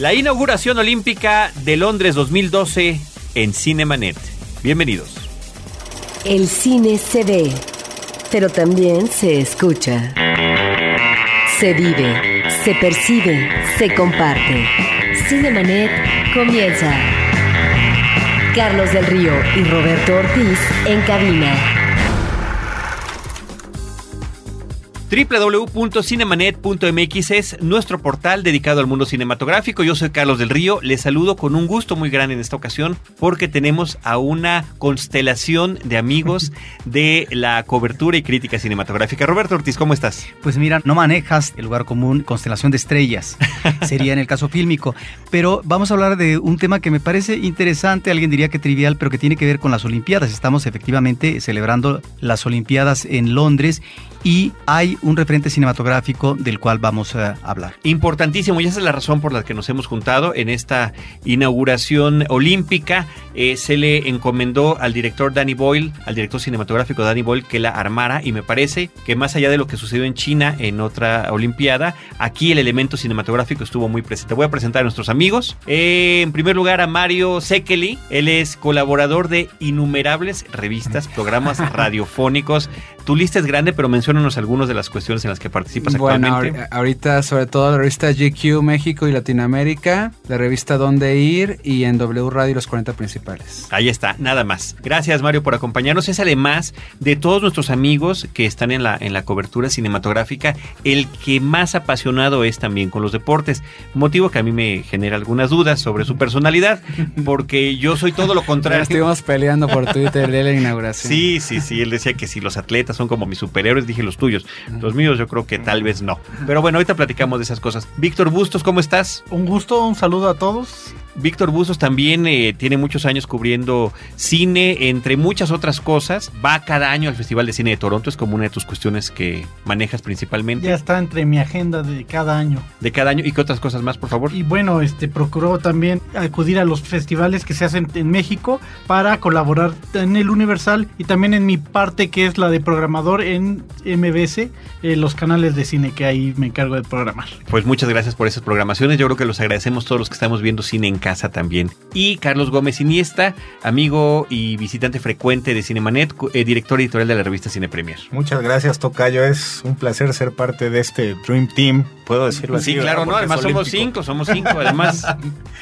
La inauguración olímpica de Londres 2012 en Cinemanet. Bienvenidos. El cine se ve, pero también se escucha. Se vive, se percibe, se comparte. Cinemanet comienza. Carlos del Río y Roberto Ortiz en cabina. www.cinemanet.mx es nuestro portal dedicado al mundo cinematográfico. Yo soy Carlos del Río. Les saludo con un gusto muy grande en esta ocasión porque tenemos a una constelación de amigos de la cobertura y crítica cinematográfica. Roberto Ortiz, ¿cómo estás? Pues mira, no manejas el lugar común, constelación de estrellas. Sería en el caso fílmico. Pero vamos a hablar de un tema que me parece interesante, alguien diría que trivial, pero que tiene que ver con las Olimpiadas. Estamos efectivamente celebrando las Olimpiadas en Londres y hay un referente cinematográfico del cual vamos a hablar. Importantísimo, y esa es la razón por la que nos hemos juntado en esta inauguración olímpica. Eh, se le encomendó al director Danny Boyle, al director cinematográfico Danny Boyle, que la armara y me parece que más allá de lo que sucedió en China en otra Olimpiada, aquí el elemento cinematográfico estuvo muy presente. Voy a presentar a nuestros amigos. Eh, en primer lugar a Mario Sekeli, él es colaborador de innumerables revistas, programas radiofónicos. Tu lista es grande, pero menciónanos algunas de las cuestiones en las que participas bueno, actualmente. ahorita sobre todo la revista GQ México y Latinoamérica, la revista Dónde Ir y en W Radio los 40 principales. Ahí está, nada más. Gracias Mario por acompañarnos. Es además de todos nuestros amigos que están en la, en la cobertura cinematográfica, el que más apasionado es también con los deportes. Motivo que a mí me genera algunas dudas sobre su personalidad, porque yo soy todo lo contrario. Estuvimos peleando por Twitter de la inauguración. Sí, sí, sí. Él decía que si los atletas son como mis superhéroes, dije los tuyos. Los míos yo creo que tal vez no. Pero bueno, ahorita platicamos de esas cosas. Víctor Bustos, ¿cómo estás? Un gusto, un saludo a todos. Víctor Bustos también eh, tiene muchos años cubriendo cine, entre muchas otras cosas. Va cada año al Festival de Cine de Toronto, es como una de tus cuestiones que manejas principalmente. Ya está entre mi agenda de cada año. De cada año. ¿Y qué otras cosas más, por favor? Y bueno, este procuró también acudir a los festivales que se hacen en México para colaborar en el Universal y también en mi parte que es la de programador en MBS, eh, los canales de cine que ahí me encargo de programar. Pues muchas gracias por esas programaciones. Yo creo que los agradecemos todos los que estamos viendo cine en casa también. Y Carlos Gómez Iniesta, amigo y visitante frecuente de Cinemanet, eh, director editorial de la revista Cine Premier. Muchas gracias, Tocayo. Es un placer ser parte de este Dream Team. ¿Puedo decirlo así? Sí, claro, no. Además somos cinco, somos cinco, además.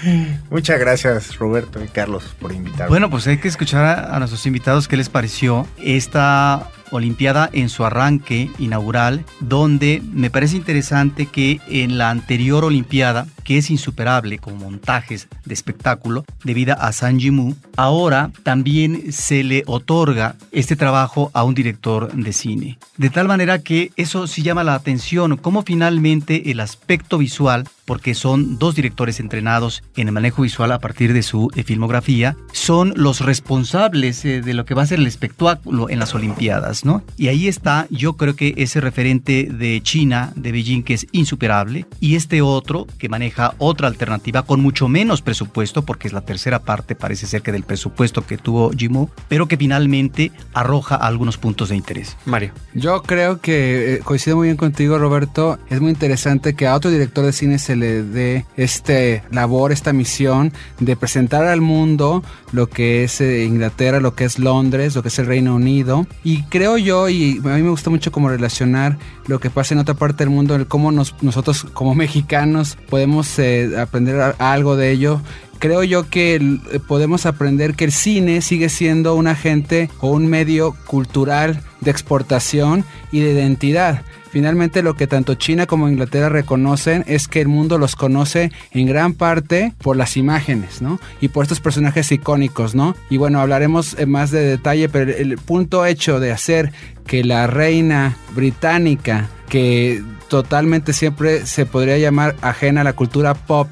Muchas gracias, Roberto y Carlos, por invitarme. Bueno, pues hay que escuchar a, a nuestros invitados qué les pareció esta Olimpiada en su arranque inaugural, donde me parece interesante que en la anterior Olimpiada, que es insuperable como montajes de espectáculo debido a San Jimu, ahora también se le otorga este trabajo a un director de cine. De tal manera que eso sí llama la atención, cómo finalmente el aspecto visual porque son dos directores entrenados en el manejo visual a partir de su eh, filmografía, son los responsables eh, de lo que va a ser el espectáculo en las Olimpiadas, ¿no? Y ahí está, yo creo que ese referente de China, de Beijing, que es insuperable, y este otro que maneja otra alternativa con mucho menos presupuesto, porque es la tercera parte, parece ser que del presupuesto que tuvo Jimu, pero que finalmente arroja algunos puntos de interés. Mario. Yo creo que eh, coincido muy bien contigo, Roberto. Es muy interesante que a otro director de cine se le dé este labor, esta misión de presentar al mundo lo que es eh, Inglaterra, lo que es Londres, lo que es el Reino Unido. Y creo yo, y a mí me gusta mucho como relacionar lo que pasa en otra parte del mundo, el cómo nos, nosotros como mexicanos podemos eh, aprender algo de ello creo yo que eh, podemos aprender que el cine sigue siendo un agente o un medio cultural de exportación y de identidad. Finalmente lo que tanto China como Inglaterra reconocen es que el mundo los conoce en gran parte por las imágenes, ¿no? Y por estos personajes icónicos, ¿no? Y bueno, hablaremos eh, más de detalle, pero el, el punto hecho de hacer que la reina británica, que totalmente siempre se podría llamar ajena a la cultura pop,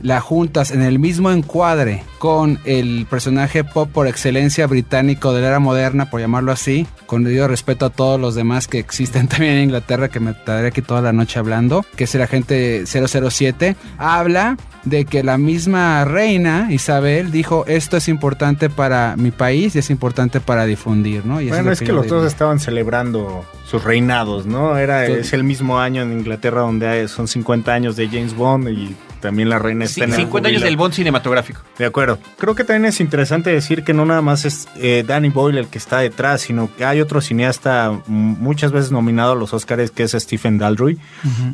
la juntas en el mismo encuadre con el personaje pop por excelencia británico de la era moderna, por llamarlo así, con debido respeto a todos los demás que existen también en Inglaterra, que me tardaré aquí toda la noche hablando, que es el agente 007, habla de que la misma reina Isabel dijo esto es importante para mi país y es importante para difundir, ¿no? Y Bueno, es que los dos estaban celebrando sus reinados, ¿no? Era, Sí. es el mismo año en Inglaterra donde hay- son 50 años de James Bond y también la reina está Sí, en el 50 años del Bond cinematográfico. De acuerdo. Creo que también es interesante decir que no nada más es eh, Danny Boyle el que está detrás, sino que hay otro cineasta muchas veces nominado a los Oscars que es Stephen Daldry,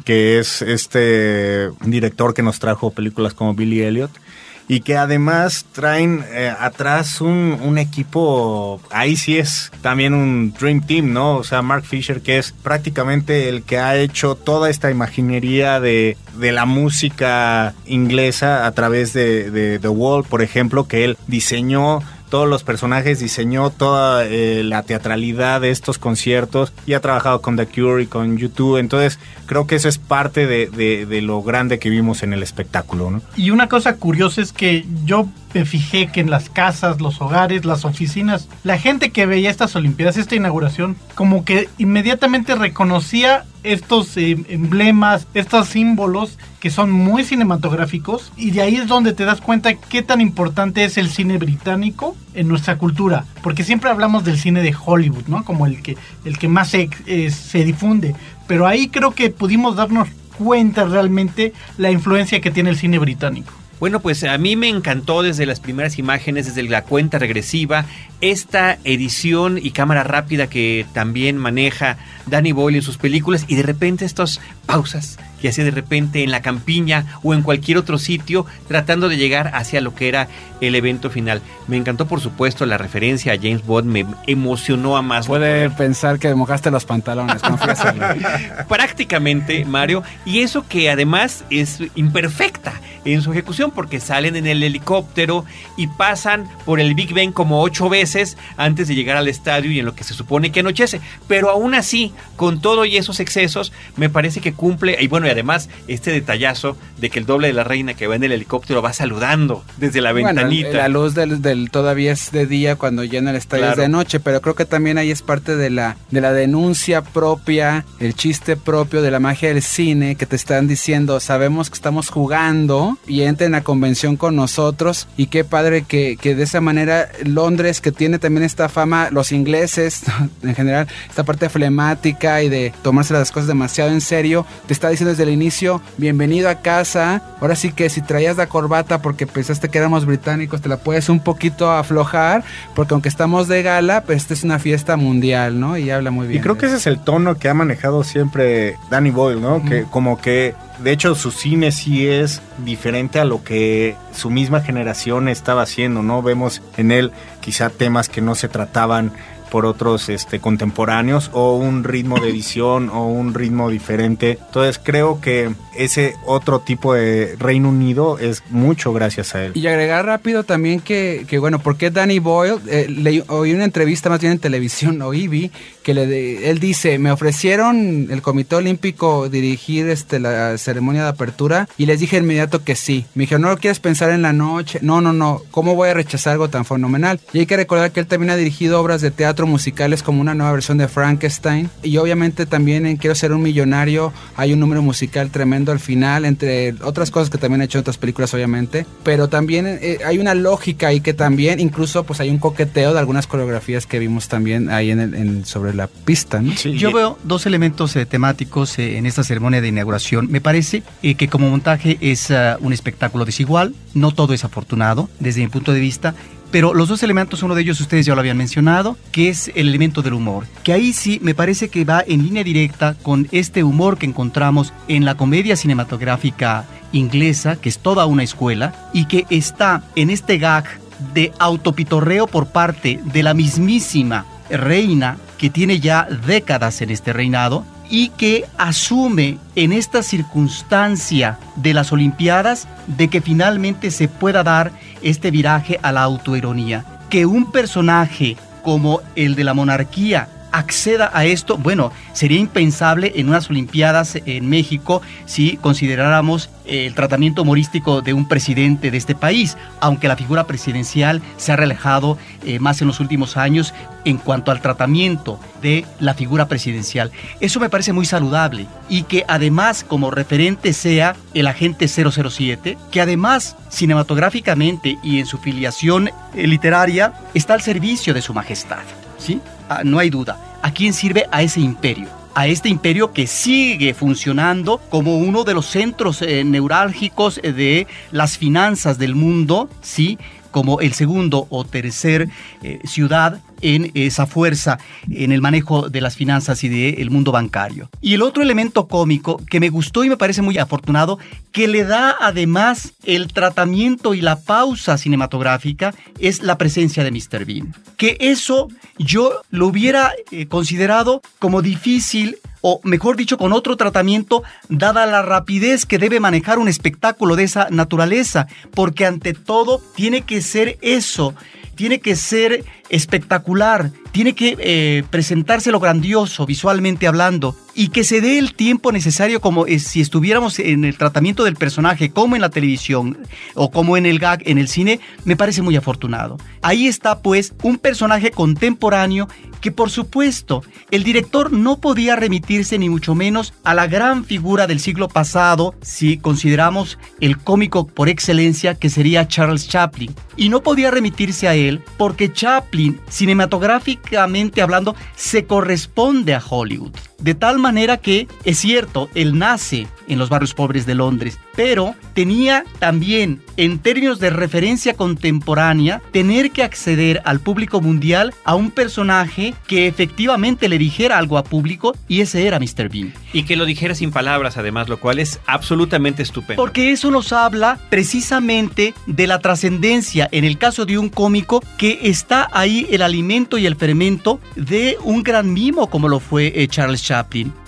que es este director que nos trajo películas como Billy Elliot. Y que además traen eh, atrás un, un equipo, ahí sí es también un Dream Team, ¿no? O sea, Mark Fisher, que es prácticamente el que ha hecho toda esta imaginería de, de la música inglesa a través de, de The Wall, por ejemplo, que él diseñó todos los personajes, diseñó toda eh, la teatralidad de estos conciertos y ha trabajado con The Cure y con YouTube. Entonces, creo que eso es parte de, lo grande que vimos en el espectáculo. Y una cosa curiosa es que yo me fijé que en las casas, los hogares, las oficinas, la gente que veía estas Olimpiadas, esta inauguración, como que inmediatamente reconocía estos eh, emblemas, estos símbolos que son muy cinematográficos y de ahí es donde te das cuenta qué tan importante es el cine británico en nuestra cultura, porque siempre hablamos del cine de Hollywood, ¿no? Como el que el que más se, eh, se difunde, pero ahí creo que pudimos darnos cuenta realmente la influencia que tiene el cine británico. Bueno, pues a mí me encantó desde las primeras imágenes, desde la cuenta regresiva, esta edición y cámara rápida que también maneja Danny Boyle en sus películas y de repente estas pausas que hacía de repente en la campiña o en cualquier otro sitio tratando de llegar hacia lo que era el evento final. Me encantó por supuesto la referencia a James Bond, me emocionó a más. Puede pensar que mojaste los pantalones, prácticamente, Mario, y eso que además es imperfecta en su ejecución porque salen en el helicóptero y pasan por el Big Ben como ocho veces antes de llegar al estadio y en lo que se supone que anochece, pero aún así, con todo y esos excesos, me parece que cumple, y bueno, y además este detallazo de que el doble de la reina que va en el helicóptero va saludando desde la Bueno, ventanita. la luz del, del todavía es de día cuando llena el estadio es Claro. de noche, pero creo que también ahí es parte de la de la denuncia propia, el chiste propio de la magia del cine que te están diciendo, sabemos que estamos jugando y entren a convención con nosotros y qué padre que, que de esa manera Londres que tiene también esta fama, los ingleses en general, esta parte flemática y de tomarse las cosas demasiado en serio, te está diciendo desde el inicio, bienvenido a casa, ahora sí que si traías la corbata porque pensaste que éramos británicos, te la puedes un poquito aflojar, porque aunque estamos de gala, pues esta es una fiesta mundial, ¿no? Y habla muy bien. Y creo que ese es el tono que ha manejado siempre Danny Boyle, ¿no? Que como que, de hecho, su cine sí es diferente a lo que su misma generación estaba haciendo, ¿no? Vemos en él quizá temas que no se trataban por otros este, contemporáneos o un ritmo de edición o un ritmo diferente. Entonces creo que ese otro tipo de Reino Unido es mucho gracias a él. Y agregar rápido también que, que bueno, porque Danny Boyle, eh, oí una entrevista más bien en televisión, oí, vi, que le de- él dice, me ofrecieron el Comité Olímpico dirigir este, la ceremonia de apertura y les dije inmediato que sí. Me dijeron, no lo quieres pensar en la noche. No, no, no, ¿cómo voy a rechazar algo tan fenomenal? Y hay que recordar que él también ha dirigido obras de teatro musicales como una nueva versión de Frankenstein. Y obviamente también en Quiero ser un millonario hay un número musical tremendo al final, entre otras cosas que también ha hecho en otras películas obviamente. Pero también eh, hay una lógica ahí que también, incluso pues hay un coqueteo de algunas coreografías que vimos también ahí en el, en- sobre la pista, ¿no? Sí, Yo y- veo dos elementos eh, temáticos eh, en esta ceremonia de inauguración. Me parece eh, que como montaje es ah, un espectáculo desigual, no todo es afortunado desde mi punto de vista. Pero los dos elementos, uno de ellos ustedes ya lo habían mencionado, que es el elemento del humor. Que ahí sí me parece que va en línea directa con este humor que encontramos en la comedia cinematográfica inglesa, que es toda una escuela, y que está en este gag de autopitorreo por parte de la mismísima reina que tiene ya décadas en este reinado y que asume en esta circunstancia de las Olimpiadas de que finalmente se pueda dar este viraje a la autoironía. Que un personaje como el de la monarquía acceda a esto, bueno, sería impensable en unas Olimpiadas en México si consideráramos el tratamiento humorístico de un presidente de este país, aunque la figura presidencial se ha relajado eh, más en los últimos años en cuanto al tratamiento de la figura presidencial. Eso me parece muy saludable y que además como referente sea el agente 007, que además cinematográficamente y en su filiación eh, literaria está al servicio de su majestad, ¿sí? Ah, no hay duda. ¿A quién sirve? A ese imperio. a este imperio que sigue funcionando como uno de los centros eh, neurálgicos de las finanzas del mundo, ¿sí? como el segundo o tercer eh, ciudad en esa fuerza en el manejo de las finanzas y del mundo bancario. Y el otro elemento cómico que me gustó y me parece muy afortunado, que le da además el tratamiento y la pausa cinematográfica, es la presencia de Mr. Bean. Que eso yo lo hubiera eh, considerado como difícil o mejor dicho, con otro tratamiento, dada la rapidez que debe manejar un espectáculo de esa naturaleza, porque ante todo tiene que ser eso, tiene que ser espectacular, tiene que eh, presentarse lo grandioso visualmente hablando y que se dé el tiempo necesario como si estuviéramos en el tratamiento del personaje, como en la televisión o como en el gag en el cine, me parece muy afortunado. Ahí está pues un personaje contemporáneo que por supuesto el director no podía remitirse ni mucho menos a la gran figura del siglo pasado si consideramos el cómico por excelencia que sería Charles Chaplin. Y no podía remitirse a él porque Chaplin, cinematográficamente hablando, se corresponde a Hollywood. De tal manera que, es cierto, él nace en los barrios pobres de Londres, pero tenía también, en términos de referencia contemporánea, tener que acceder al público mundial a un personaje que efectivamente le dijera algo a público y ese era Mr. Bean. Y que lo dijera sin palabras, además, lo cual es absolutamente estupendo. Porque eso nos habla precisamente de la trascendencia, en el caso de un cómico, que está ahí el alimento y el fermento de un gran mimo como lo fue eh, Charles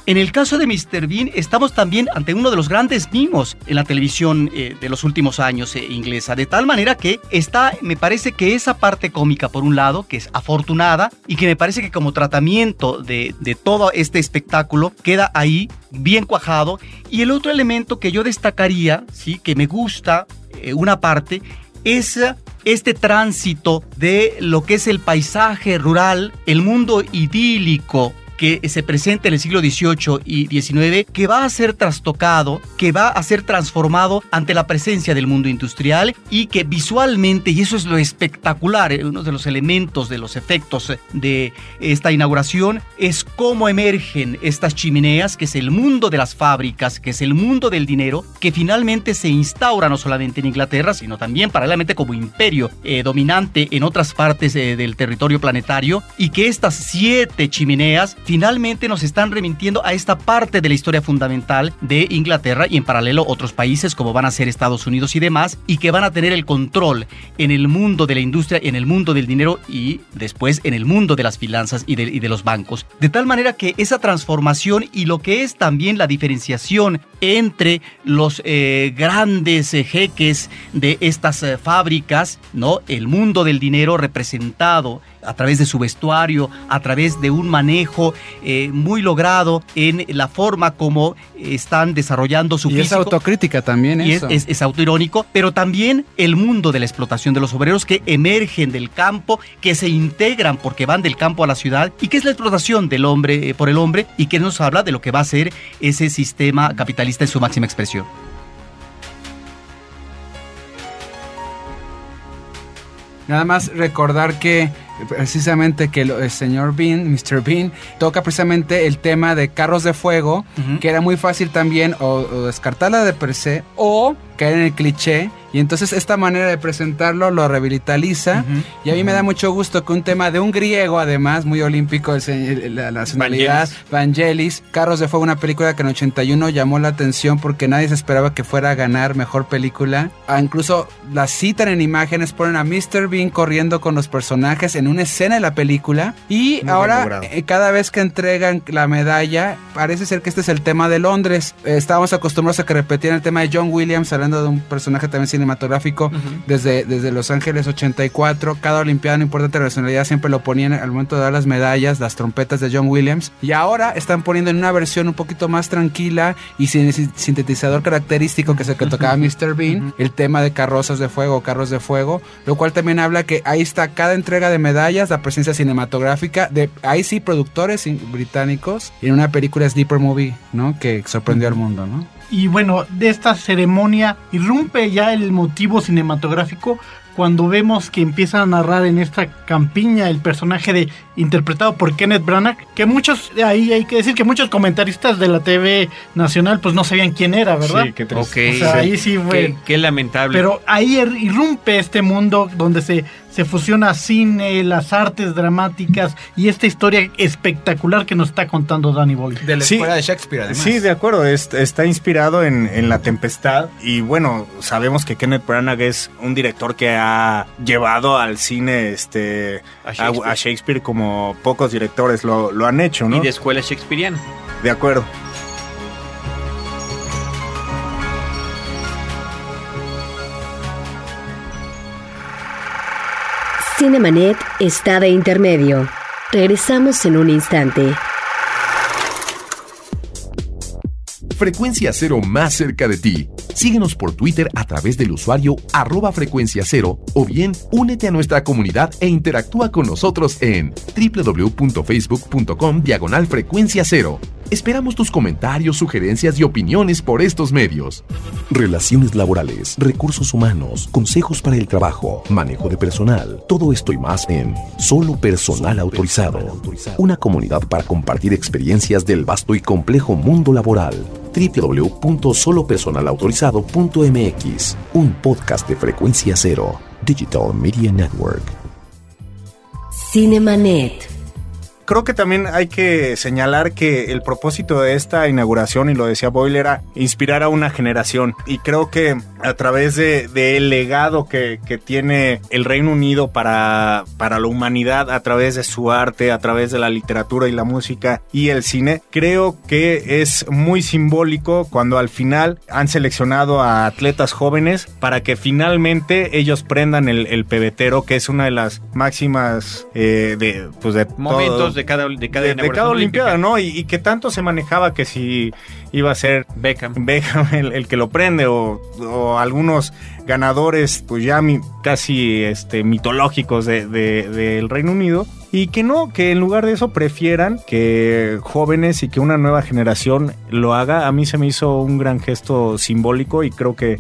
En el caso de Mr. Bean, estamos también ante uno de los grandes mimos en la televisión eh, de los últimos años eh, inglesa, de tal manera que está, me parece que esa parte cómica, por un lado, que es afortunada y que me parece que como tratamiento de, de todo este espectáculo queda ahí bien cuajado. Y el otro elemento que yo destacaría, sí, que me gusta, eh, una parte, es este tránsito de lo que es el paisaje rural, el mundo idílico que se presenta en el siglo XVIII y XIX, que va a ser trastocado, que va a ser transformado ante la presencia del mundo industrial y que visualmente, y eso es lo espectacular, eh, uno de los elementos de los efectos de esta inauguración, es cómo emergen estas chimeneas, que es el mundo de las fábricas, que es el mundo del dinero, que finalmente se instaura no solamente en Inglaterra, sino también paralelamente como imperio eh, dominante en otras partes eh, del territorio planetario, y que estas siete chimeneas finalmente nos están remitiendo a esta parte de la historia fundamental de Inglaterra y en paralelo otros países como van a ser Estados Unidos y demás, y que van a tener el control en el mundo de la industria, en el mundo del dinero y después en el mundo de las finanzas y de, los bancos. De tal manera que esa transformación y lo que es también la diferenciación entre los eh, grandes eh, jeques de estas eh, fábricas, ¿no? El mundo del dinero representado a través de su vestuario, a través de un manejo eh, muy logrado en la forma como están desarrollando su y es autocrítica también y Es, es, autoirónico, pero también el mundo de la explotación de los obreros que emergen del campo, que se integran porque van del campo a la ciudad y que es la explotación del hombre eh, por el hombre y que nos habla de lo que va a ser ese sistema capitalista en su máxima expresión. Nada más recordar que precisamente que el señor Bean, Mr. Bean, toca precisamente el tema de carros de fuego, que era muy fácil también o, o descartarla de per se o caer en el cliché y entonces esta manera de presentarlo lo revitaliza. y a mí me da mucho gusto que un tema de un griego, además, muy olímpico, la nacionalidad, Vangelis, Carros de Fuego, una película que en 81 llamó la atención porque nadie se esperaba que fuera a ganar mejor película. Ah, incluso la citan en imágenes, ponen a Mr. Bean corriendo con los personajes en una escena de la película. Y ahora, eh, cada vez que entregan la medalla, parece ser que este es el tema de Londres. estábamos acostumbrados a que repetían el tema de John Williams, hablando de un personaje también cinematográfico desde, desde Los Ángeles 84. Cada Olimpiada, no importa la nacionalidad, siempre lo ponían al momento de dar las medallas, las trompetas de John Williams. Y ahora están poniendo en una versión un poquito más tranquila y sin sintetizador característico que es el que tocaba Mr. Bean, el tema de carrozas de fuego, carros de fuego, lo cual también habla que ahí está cada entrega de medallas, la presencia cinematográfica de ahí sí productores británicos en una película Sleeper Movie, ¿no? Que sorprendió al mundo, ¿no? Y bueno, de esta ceremonia irrumpe ya el motivo cinematográfico cuando vemos que empieza a narrar en esta campiña el personaje de interpretado por Kenneth Branagh, que muchos, ahí hay que decir que muchos comentaristas de la TV nacional pues no sabían quién era, ¿verdad? Sí, qué triste. O sea, ahí sí fue. Qué, qué lamentable. Pero ahí er- irrumpe este mundo donde se, se fusiona cine, las artes dramáticas y esta historia espectacular que nos está contando Danny Boyle. De la Sí. escuela de Shakespeare, además. Sí, de acuerdo, es- está inspirado en, en La Tempestad y bueno, sabemos que Kenneth Branagh es un director que ha llevado al cine este, A a, Shakespeare. a Shakespeare como pocos directores lo, lo han hecho, ¿no? Y de escuela shakespeariana. De acuerdo. Cinemanet está de intermedio. Regresamos en un instante. Frecuencia Cero más cerca de ti. Síguenos por Twitter a través del usuario arroba frecuencia cero o bien únete a nuestra comunidad e interactúa con nosotros en www.facebook.com diagonal frecuencia cero. Esperamos tus comentarios, sugerencias y opiniones por estos medios. Relaciones laborales, recursos humanos, consejos para el trabajo, manejo de personal, todo esto y más en Solo Personal Autorizado. Una comunidad para compartir experiencias del vasto y complejo mundo laboral. www.solopersonalautorizado.mx Un podcast de frecuencia cero. Digital Media Network. Cinemanet. Creo que también hay que señalar que el propósito de esta inauguración, y lo decía Boyle, era inspirar a una generación. Y creo que a través de, del legado que, que tiene el Reino Unido para, para la humanidad, a través de su arte, a través de la literatura y la música y el cine, creo que es muy simbólico cuando al final han seleccionado a atletas jóvenes para que finalmente ellos prendan el, el pebetero, que es una de las máximas eh, de, pues de todo- De cada, de cada de, de cada Olimpiada. ¿no? Y, y que tanto se manejaba que si iba a ser Beckham. Beckham el, el que lo prende o, o algunos ganadores pues ya mi- casi este mitológicos de- de- del Reino Unido y que no, que en lugar de eso prefieran que jóvenes y que una nueva generación lo haga. A mí se me hizo un gran gesto simbólico y creo que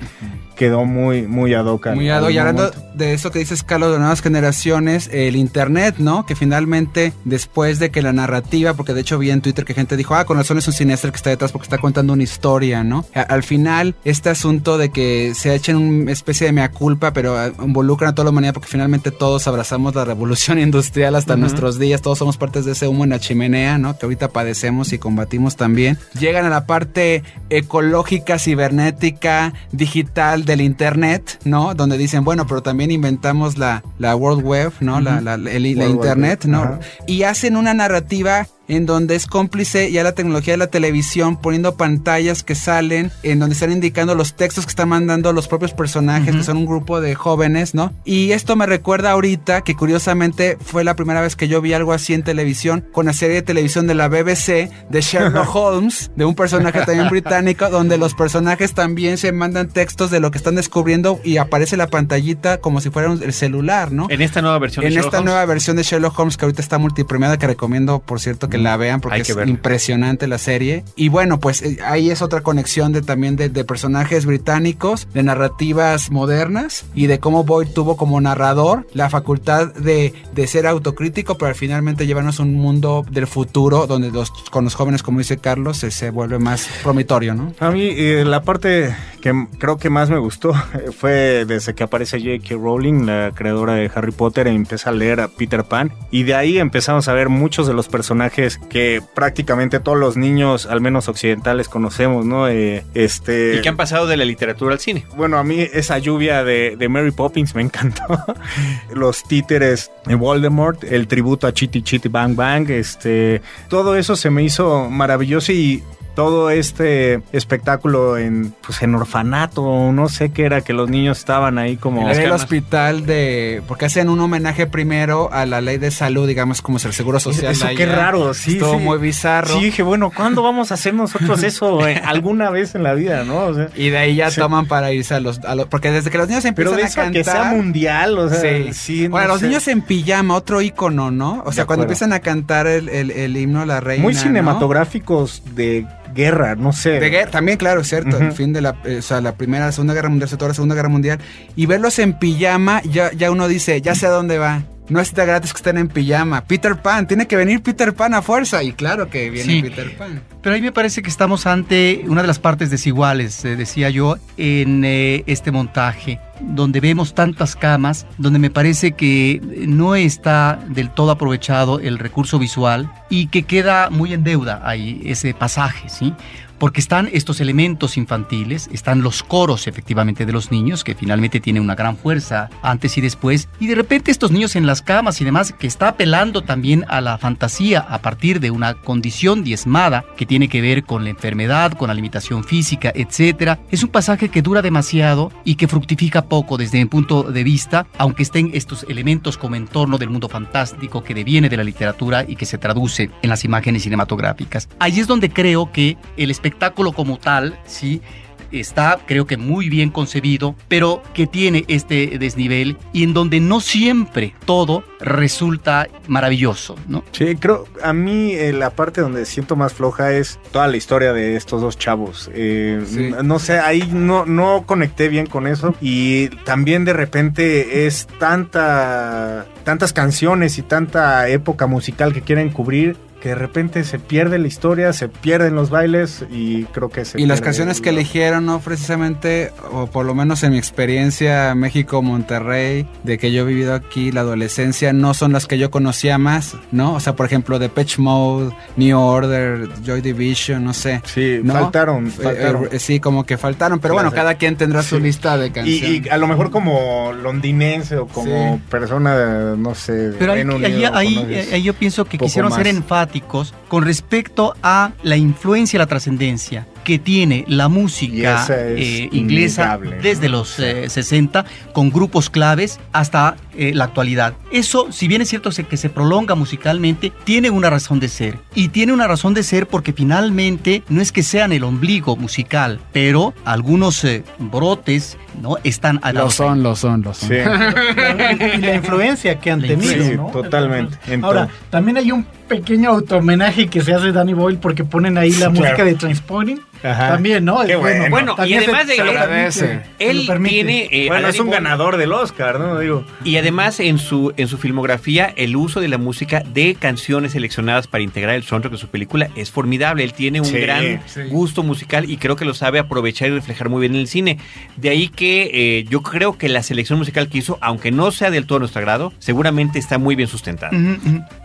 quedó muy muy ad hoc. Muy ado. Y hablando momento. de eso que dices, Carlos, de nuevas generaciones, el Internet, ¿no? Que finalmente, después de que la narrativa, porque de hecho vi en Twitter que gente dijo, ah, con razón es un cineasta el que está detrás porque está contando una historia, ¿no? Al final, este asunto de que se echen una especie de mea culpa, pero eh, involucran a toda la humanidad porque finalmente todos abrazamos la revolución industrial hasta nuestros días, todos somos partes de ese humo en la chimenea, ¿no? Que ahorita padecemos y combatimos también. Llegan a la parte ecológica, cibernética, digital del Internet, ¿no? Donde dicen, bueno, pero también inventamos la, la World Web, ¿no? La, la, el- World Internet, Web, ¿no? Y hacen una narrativa en donde es cómplice ya la tecnología de la televisión, poniendo pantallas que salen, en donde están indicando los textos que están mandando los propios personajes, que son un grupo de jóvenes, ¿no? Y esto me recuerda ahorita que curiosamente fue la primera vez que yo vi algo así en televisión, con la serie de televisión de la BBC de Sherlock Holmes, de un personaje también británico, donde los personajes también se mandan textos de lo que están descubriendo y aparece la pantallita como si fuera un- el celular, ¿no? En esta nueva versión de En Sherlock esta Holmes. nueva versión de Sherlock Holmes que ahorita está multipremiada, que recomiendo, por cierto, que la vean porque Hay que es verla. impresionante la serie. Y bueno, pues eh, ahí es otra conexión de también de, de personajes británicos, de narrativas modernas y de cómo Boyd tuvo como narrador la facultad de, de ser autocrítico, pero finalmente llevarnos a un mundo del futuro donde los, con los jóvenes, como dice Carlos, se, se vuelve más promitorio, ¿no? A mí eh, la parte que creo que más me gustó eh, fue desde que aparece J.K. Rowling, la creadora de Harry Potter, e empieza a leer a Peter Pan. Y de ahí empezamos a ver muchos de los personajes que prácticamente todos los niños, al menos occidentales, conocemos, ¿no? Eh, este... Y que han pasado de la literatura al cine. Bueno, a mí esa lluvia de, de Mary Poppins me encantó. Los títeres de Voldemort, el tributo a Chitty Chitty Bang Bang, este, todo eso se me hizo maravilloso y todo este espectáculo en pues en orfanato, no sé qué era que los niños estaban ahí como En el hospital de... Porque hacen un homenaje primero a la ley de salud, digamos, como es el seguro social. Eso de qué allá. raro, sí, Estuvo sí. muy bizarro. Sí, dije, bueno, ¿cuándo vamos a hacer nosotros eso eh, alguna vez en la vida, no? O sea, Y de ahí ya Sí. toman para irse a los, a los- Porque desde que los niños pero empiezan de a eso a cantar... que sea mundial, o sea, Sí. sí, no bueno, los sé. niños en pijama, otro icono, ¿no? O sea, De cuando acuerdo. empiezan a cantar el, el, el himno la reina. muy ¿no? cinematográficos de, guerra, no sé. De guerra, también, claro, es cierto. El fin de la, eh, o sea, la primera, la segunda guerra mundial, todo la segunda guerra mundial. Y verlos en pijama, ya, ya uno dice, ya sé a dónde va. No está gratis que estén en pijama. Peter Pan, tiene que venir Peter Pan a fuerza. Y claro que viene Sí. Peter Pan. Pero ahí me parece que estamos ante una de las partes desiguales, eh, decía yo, en eh, este montaje, donde vemos tantas camas, donde me parece que no está del todo aprovechado el recurso visual y que queda muy en deuda ahí ese pasaje, ¿sí? Porque están estos elementos infantiles, están los coros efectivamente de los niños, que finalmente tienen una gran fuerza antes y después, y de repente estos niños en las camas y demás, que está apelando también a la fantasía a partir de una condición diezmada que tiene que ver con la enfermedad, con la limitación física, etcétera. Es un pasaje que dura demasiado y que fructifica poco desde mi punto de vista, aunque estén estos elementos como entorno del mundo fantástico que deviene de la literatura y que se traduce en las imágenes cinematográficas. Ahí es donde creo que el espectáculo como tal, sí, está creo que muy bien concebido, pero que tiene este desnivel y en donde no siempre todo resulta maravilloso, ¿no? Sí, creo, a mí eh, la parte donde siento más floja es toda la historia de estos dos chavos. Eh, Sí. No sé, ahí no, no conecté bien con eso. Y también de repente es tanta, tantas canciones y tanta época musical que quieren cubrir que de repente se pierde la historia, se pierden los bailes y creo que se Y las canciones que eligieron, no precisamente, o por lo menos en mi experiencia México-Monterrey, de que yo he vivido aquí, la adolescencia, no son las que yo conocía más, ¿no? O sea, por ejemplo, Depeche Mode, New Order, Joy Division, no sé. Sí, ¿no? faltaron, Eh, faltaron. eh, sí, como que faltaron, pero Claro. bueno, cada quien tendrá su lista de canciones. y a lo mejor como londinense o como Sí. persona, no sé, de Pero ahí, Reino ahí- Unido, ahí- conoces. ahí yo pienso que quisieron ser más. Con respecto a la influencia y la trascendencia que tiene la música eh, inglesa desde los eh, 60 con grupos claves hasta eh, la actualidad. Eso, si bien es cierto que se prolonga musicalmente, tiene una razón de ser. Y tiene una razón de ser porque finalmente no es que sean el ombligo musical, pero algunos eh, brotes no están a Lo son, lo son, lo son. Sí. y la influencia que han La tenido, influencia, ¿no? totalmente, en Ahora, también hay un pequeño auto-homenaje que se hace de Danny Boyle porque ponen ahí la Claro. música de Transporting. Ajá. También, ¿no? Qué Es bueno. Bueno, y además de- Él permite. tiene... eh, a bueno, es un Boyle- ganador del Oscar, ¿no? Digo. Y además en su, en su filmografía, el uso de la música de canciones seleccionadas para integrar el soundtrack de su película es formidable. Él tiene un Sí, gran sí. gusto musical y creo que lo sabe aprovechar y reflejar muy bien en el cine. De ahí que eh, yo creo que la selección musical que hizo, aunque no sea del todo a nuestro agrado, seguramente está muy bien sustentada.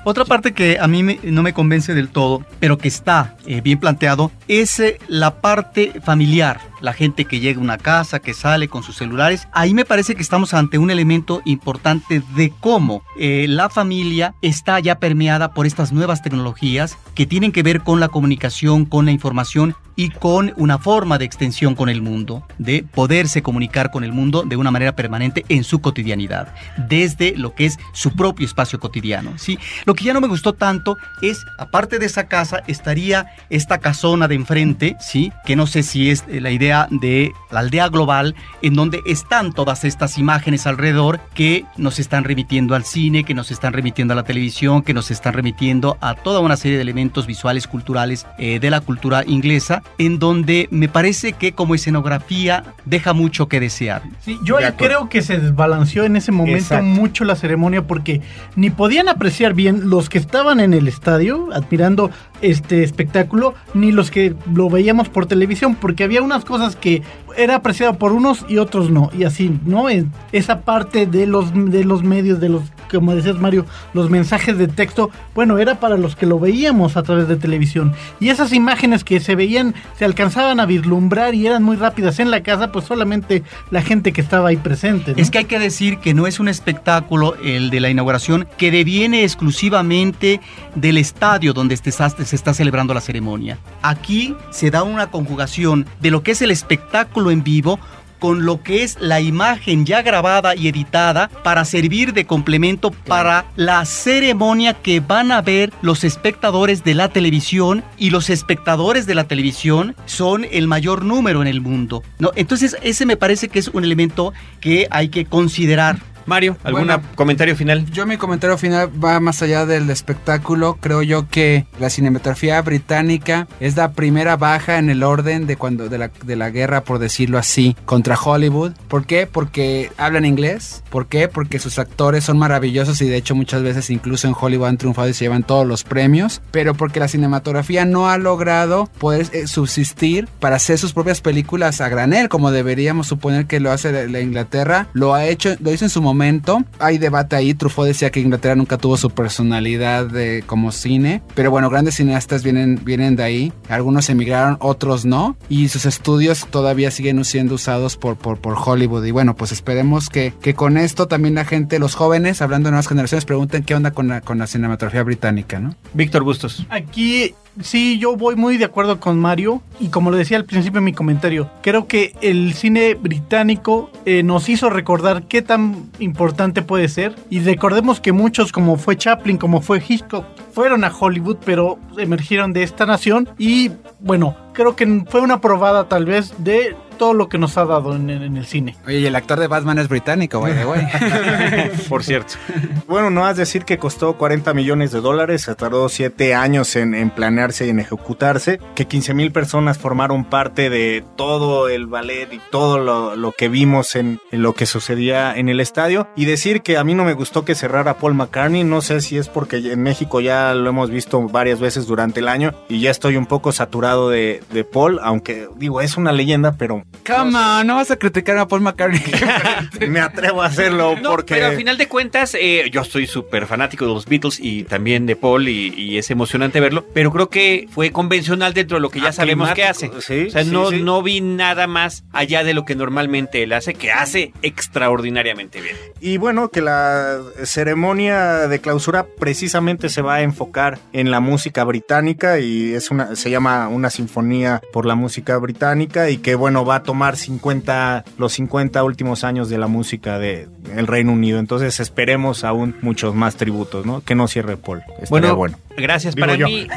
Otra parte que a mí me- no me convence del todo, pero que está eh, bien planteado, es eh, la parte familiar. La gente que llega a una casa, que sale con sus celulares. Ahí me parece que estamos ante un elemento importante de cómo eh, la familia está ya permeada por estas nuevas tecnologías que tienen que ver con la comunicación, con la información y con una forma de extensión con el mundo, de poderse comunicar con el mundo de una manera permanente en su cotidianidad, desde lo que es su propio espacio cotidiano. ¿sí? Lo que ya no me gustó tanto es, aparte de esa casa, estaría esta casona de enfrente, ¿sí? que no sé si es eh, la idea de la aldea global, en donde están todas estas imágenes alrededor que nos están remitiendo al cine, que nos están remitiendo a la televisión, que nos están remitiendo a toda una serie de elementos visuales, culturales eh, de la cultura inglesa, en donde me parece que como escenografía deja mucho que desear. Sí, yo De creo que se desbalanceó en ese momento Exacto. mucho la ceremonia porque ni podían apreciar bien los que estaban en el estadio admirando este espectáculo, ni los que lo veíamos por televisión, porque había unas cosas que era apreciado por unos y otros no, y así, ¿no? Esa parte de los, de los medios, de los, como decías Mario, los mensajes de texto, bueno, era para los que lo veíamos a través de televisión. Y esas imágenes que se veían, se alcanzaban a vislumbrar y eran muy rápidas en la casa, pues solamente la gente que estaba ahí presente. Es que hay que decir que no es un espectáculo el de la inauguración que deviene exclusivamente del estadio donde se está, se está celebrando la ceremonia. Aquí se da una conjugación de lo que es el espectáculo en vivo con lo que es la imagen ya grabada y editada para servir de complemento para la ceremonia que van a ver los espectadores de la televisión y los espectadores de la televisión son el mayor número en el mundo. ¿no? Entonces ese me parece que es un elemento que hay que considerar Mario, ¿algún Bueno, comentario final? Yo mi comentario final va más allá del espectáculo. Creo yo que la cinematografía británica es la primera baja en el orden de cuando de la, de la guerra, por decirlo así, contra Hollywood. ¿Por qué? Porque hablan inglés. ¿Por qué? Porque sus actores son maravillosos y de hecho muchas veces incluso en Hollywood han triunfado y se llevan todos los premios. Pero porque la cinematografía no ha logrado poder eh, subsistir para hacer sus propias películas a granel, como deberíamos suponer que lo hace la- la Inglaterra. Lo ha hecho, lo hizo en su momento. Hay debate ahí. Truffaut decía que Inglaterra nunca tuvo su personalidad de, como cine. Pero bueno, grandes cineastas vienen, vienen de ahí. Algunos emigraron, otros no. Y sus estudios todavía siguen siendo usados por, por, por Hollywood. Y bueno, pues esperemos que, que con esto también la gente, los jóvenes, hablando de nuevas generaciones, pregunten qué onda con la, con la cinematografía británica, ¿no? Víctor Bustos. Aquí sí, yo voy muy de acuerdo con Mario. Y como lo decía al principio en mi comentario, creo que el cine británico eh, nos hizo recordar qué tan importante puede ser. Y recordemos que muchos como fue Chaplin, como fue Hitchcock, fueron a Hollywood pero emergieron de esta nación. Y bueno, creo que fue una probada tal vez de todo lo que nos ha dado en, en- en el cine. Oye, y el actor de Batman es británico, by the way. Por cierto. Bueno, no has decir que costó 40 millones de dólares, se tardó 7 años en, en planearse y en ejecutarse, que 15 mil personas formaron parte de todo el ballet y todo lo, lo que vimos en, en lo que sucedía en el estadio. Y decir que a mí no me gustó que cerrara Paul McCartney, no sé si es porque en México ya lo hemos visto varias veces durante el año y ya estoy un poco saturado de, de Paul, aunque digo, es una leyenda, pero on, no vas a criticar a Paul McCartney. me atrevo a hacerlo No, porque... pero al final de cuentas, eh, yo soy súper fanático de los Beatles y también de Paul y, y es emocionante verlo, pero creo que fue convencional dentro de lo que ya sabemos que hace. Sí, o sea, sí, no, sí. no vi nada más allá de lo que normalmente él hace, que hace extraordinariamente bien. Y bueno, que la ceremonia de clausura precisamente se va a enfocar en la música británica y es una se llama una sinfonía por la música británica y que bueno, va a tomar 50 los 50 últimos años de la música de el Reino Unido. Entonces, esperemos aún muchos más tributos, ¿no? Que no cierre Paul. Estaría Bueno, bueno. Gracias. Digo Para yo. mí,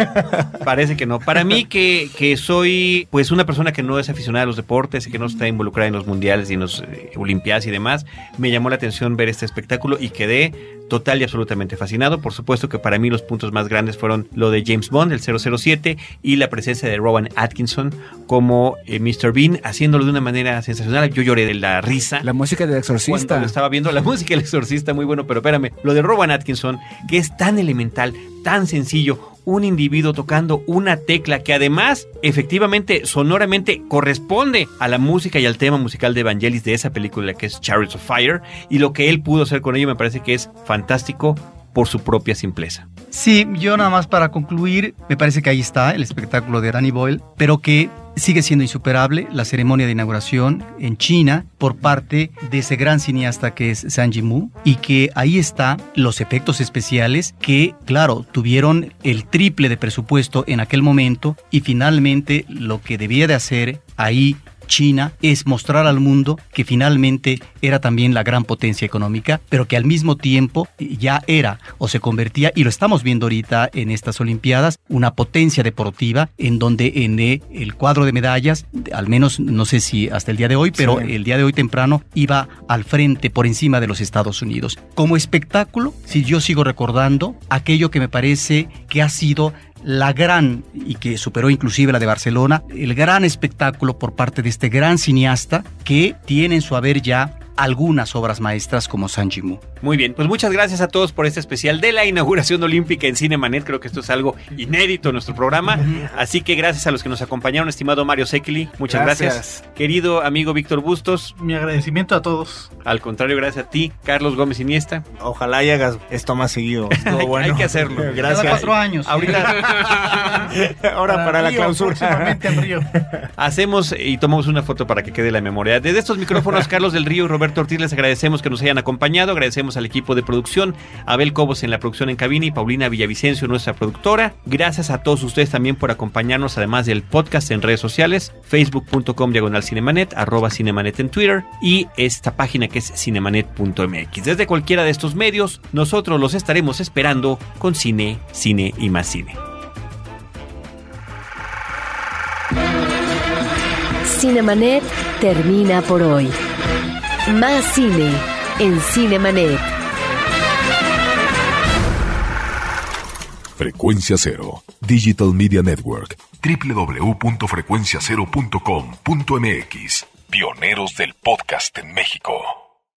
parece que no. Para mí, que, que soy pues una persona que no es aficionada a los deportes y que no está involucrada en los mundiales y en los eh, olimpiadas y demás, me llamó la atención ver este espectáculo y quedé total y absolutamente fascinado. Por supuesto que para mí los puntos más grandes fueron lo de James Bond, el 007, y la presencia de Rowan Atkinson como eh, Mr. Bean, haciéndolo de una manera sensacional. Yo lloré de la risa. La música del Cuando exorcista. lo estaba viendo la música del exorcista, muy bueno, pero espérame, lo de Rowan Atkinson, que es tan elemental, tan sencillo, un individuo tocando una tecla que además, efectivamente, sonoramente corresponde a la música y al tema musical de Evangelis de esa película que es Chariots of Fire, y lo que él pudo hacer con ello me parece que es fantástico por su propia simpleza. Sí, yo nada más para concluir, me parece que ahí está el espectáculo de Danny Boyle, pero que sigue siendo insuperable la ceremonia de inauguración en China por parte de ese gran cineasta que es Zhang Yimou y que ahí está los efectos especiales que, claro, tuvieron el triple de presupuesto en aquel momento y finalmente lo que debía de hacer ahí China es mostrar al mundo que finalmente era también la gran potencia económica, pero que al mismo tiempo ya era o se convertía, y lo estamos viendo ahorita en estas Olimpiadas, una potencia deportiva en donde en eh, el cuadro de medallas, al menos no sé si hasta el día de hoy, pero Sí. el día de hoy temprano iba al frente por encima de los Estados Unidos. Como espectáculo, si yo sigo recordando aquello que me parece que ha sido la gran, y que superó inclusive la de Barcelona, el gran espectáculo por parte de este gran cineasta que tiene en su haber ya algunas obras maestras como San Jimu. Muy bien, pues muchas gracias a todos por este especial de la inauguración olímpica en Cinemanet. Creo que esto es algo inédito en nuestro programa. Así que gracias a los que nos acompañaron, estimado Mario Sekeli. Muchas gracias. Gracias. Querido amigo Víctor Bustos. Mi agradecimiento a todos. Al contrario, gracias a ti, Carlos Gómez Iniesta. Ojalá y hagas esto más seguido. Bueno. hay que hacerlo. Cada Gracias. cuatro años. Ahorita Ahora para la Río, clausura. Río. hacemos y tomamos una foto para que quede la memoria. Desde estos micrófonos, Carlos del Río y Roberto Ortiz les agradecemos que nos hayan acompañado. Agradecemos al equipo de producción, Abel Cobos en la producción en cabina y Paulina Villavicencio, nuestra productora. Gracias a todos ustedes también por acompañarnos, además del podcast en redes sociales, facebook.com diagonal cinemanet, arroba cinemanet en Twitter y esta página que es cinemanet.mx. Desde cualquiera de estos medios, nosotros los estaremos esperando con cine, cine y más cine. Cinemanet termina por hoy. Más cine en Cinemanet. Frecuencia Cero, Digital Media Network, www.frecuenciacero.com.mx, pioneros del podcast en México.